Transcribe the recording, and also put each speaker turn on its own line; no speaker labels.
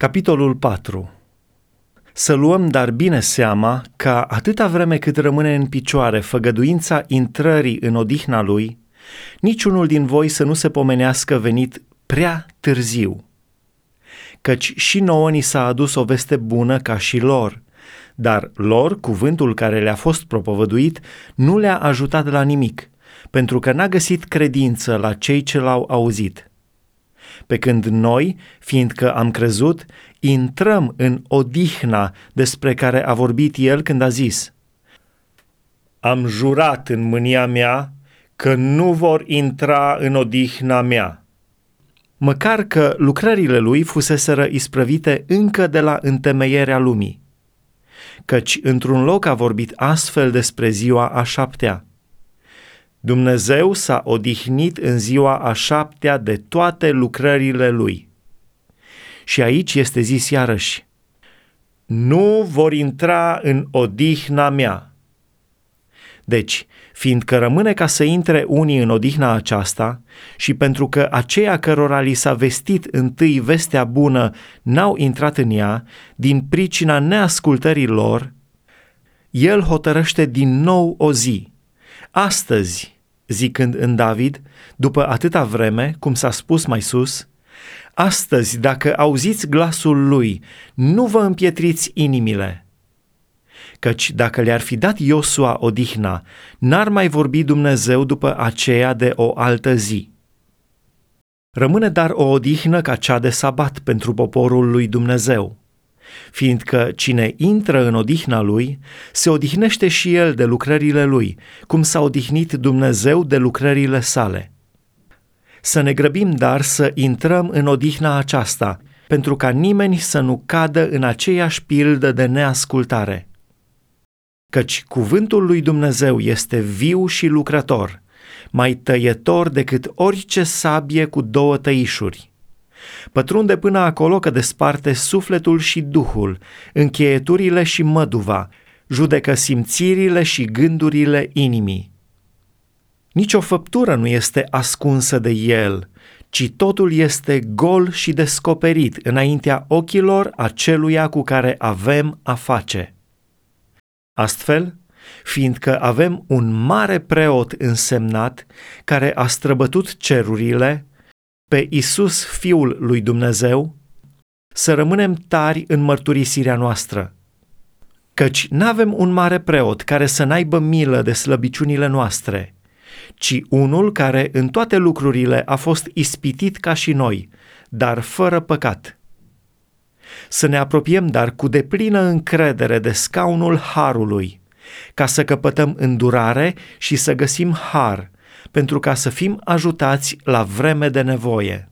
Capitolul 4 Să luăm dar bine seama ca atâta vreme cât rămâne în picioare făgăduința intrării în odihna lui, niciunul din voi să nu se pomenească venit prea târziu. Căci și nouă ni s-a adus o veste bună ca și lor, dar lor cuvântul care le-a fost propovăduit nu le-a ajutat la nimic, pentru că n-a găsit credință la cei ce l-au auzit pe când noi, fiindcă am crezut, intrăm în odihna despre care a vorbit el când a zis Am jurat în mânia mea că nu vor intra în odihna mea. Măcar că lucrările lui fuseseră isprăvite încă de la întemeierea lumii. Căci într-un loc a vorbit astfel despre ziua a șaptea – Dumnezeu s-a odihnit în ziua a șaptea de toate lucrările lui. Și aici este zis iarăși, nu vor intra în odihna mea. Deci, fiindcă rămâne ca să intre unii în odihna aceasta și pentru că aceia cărora li s-a vestit întâi vestea bună n-au intrat în ea, din pricina neascultării lor, el hotărăște din nou o zi, astăzi, zicând în David, după atâta vreme, cum s-a spus mai sus, astăzi, dacă auziți glasul lui, nu vă împietriți inimile. Căci dacă le-ar fi dat Iosua odihna, n-ar mai vorbi Dumnezeu după aceea de o altă zi. Rămâne dar o odihnă ca cea de sabat pentru poporul lui Dumnezeu fiindcă cine intră în odihna lui, se odihnește și el de lucrările lui, cum s-a odihnit Dumnezeu de lucrările sale. Să ne grăbim dar să intrăm în odihna aceasta, pentru ca nimeni să nu cadă în aceeași pildă de neascultare. Căci cuvântul lui Dumnezeu este viu și lucrător, mai tăietor decât orice sabie cu două tăișuri Pătrunde până acolo că desparte sufletul și duhul, încheieturile și măduva, judecă simțirile și gândurile inimii. Nici o făptură nu este ascunsă de el, ci totul este gol și descoperit înaintea ochilor aceluia cu care avem a face. Astfel, fiindcă avem un mare preot însemnat care a străbătut cerurile, pe Isus, Fiul lui Dumnezeu, să rămânem tari în mărturisirea noastră. Căci n-avem un mare preot care să n-aibă milă de slăbiciunile noastre, ci unul care în toate lucrurile a fost ispitit ca și noi, dar fără păcat. Să ne apropiem dar cu deplină încredere de scaunul harului, ca să căpătăm îndurare și să găsim har – pentru ca să fim ajutați la vreme de nevoie.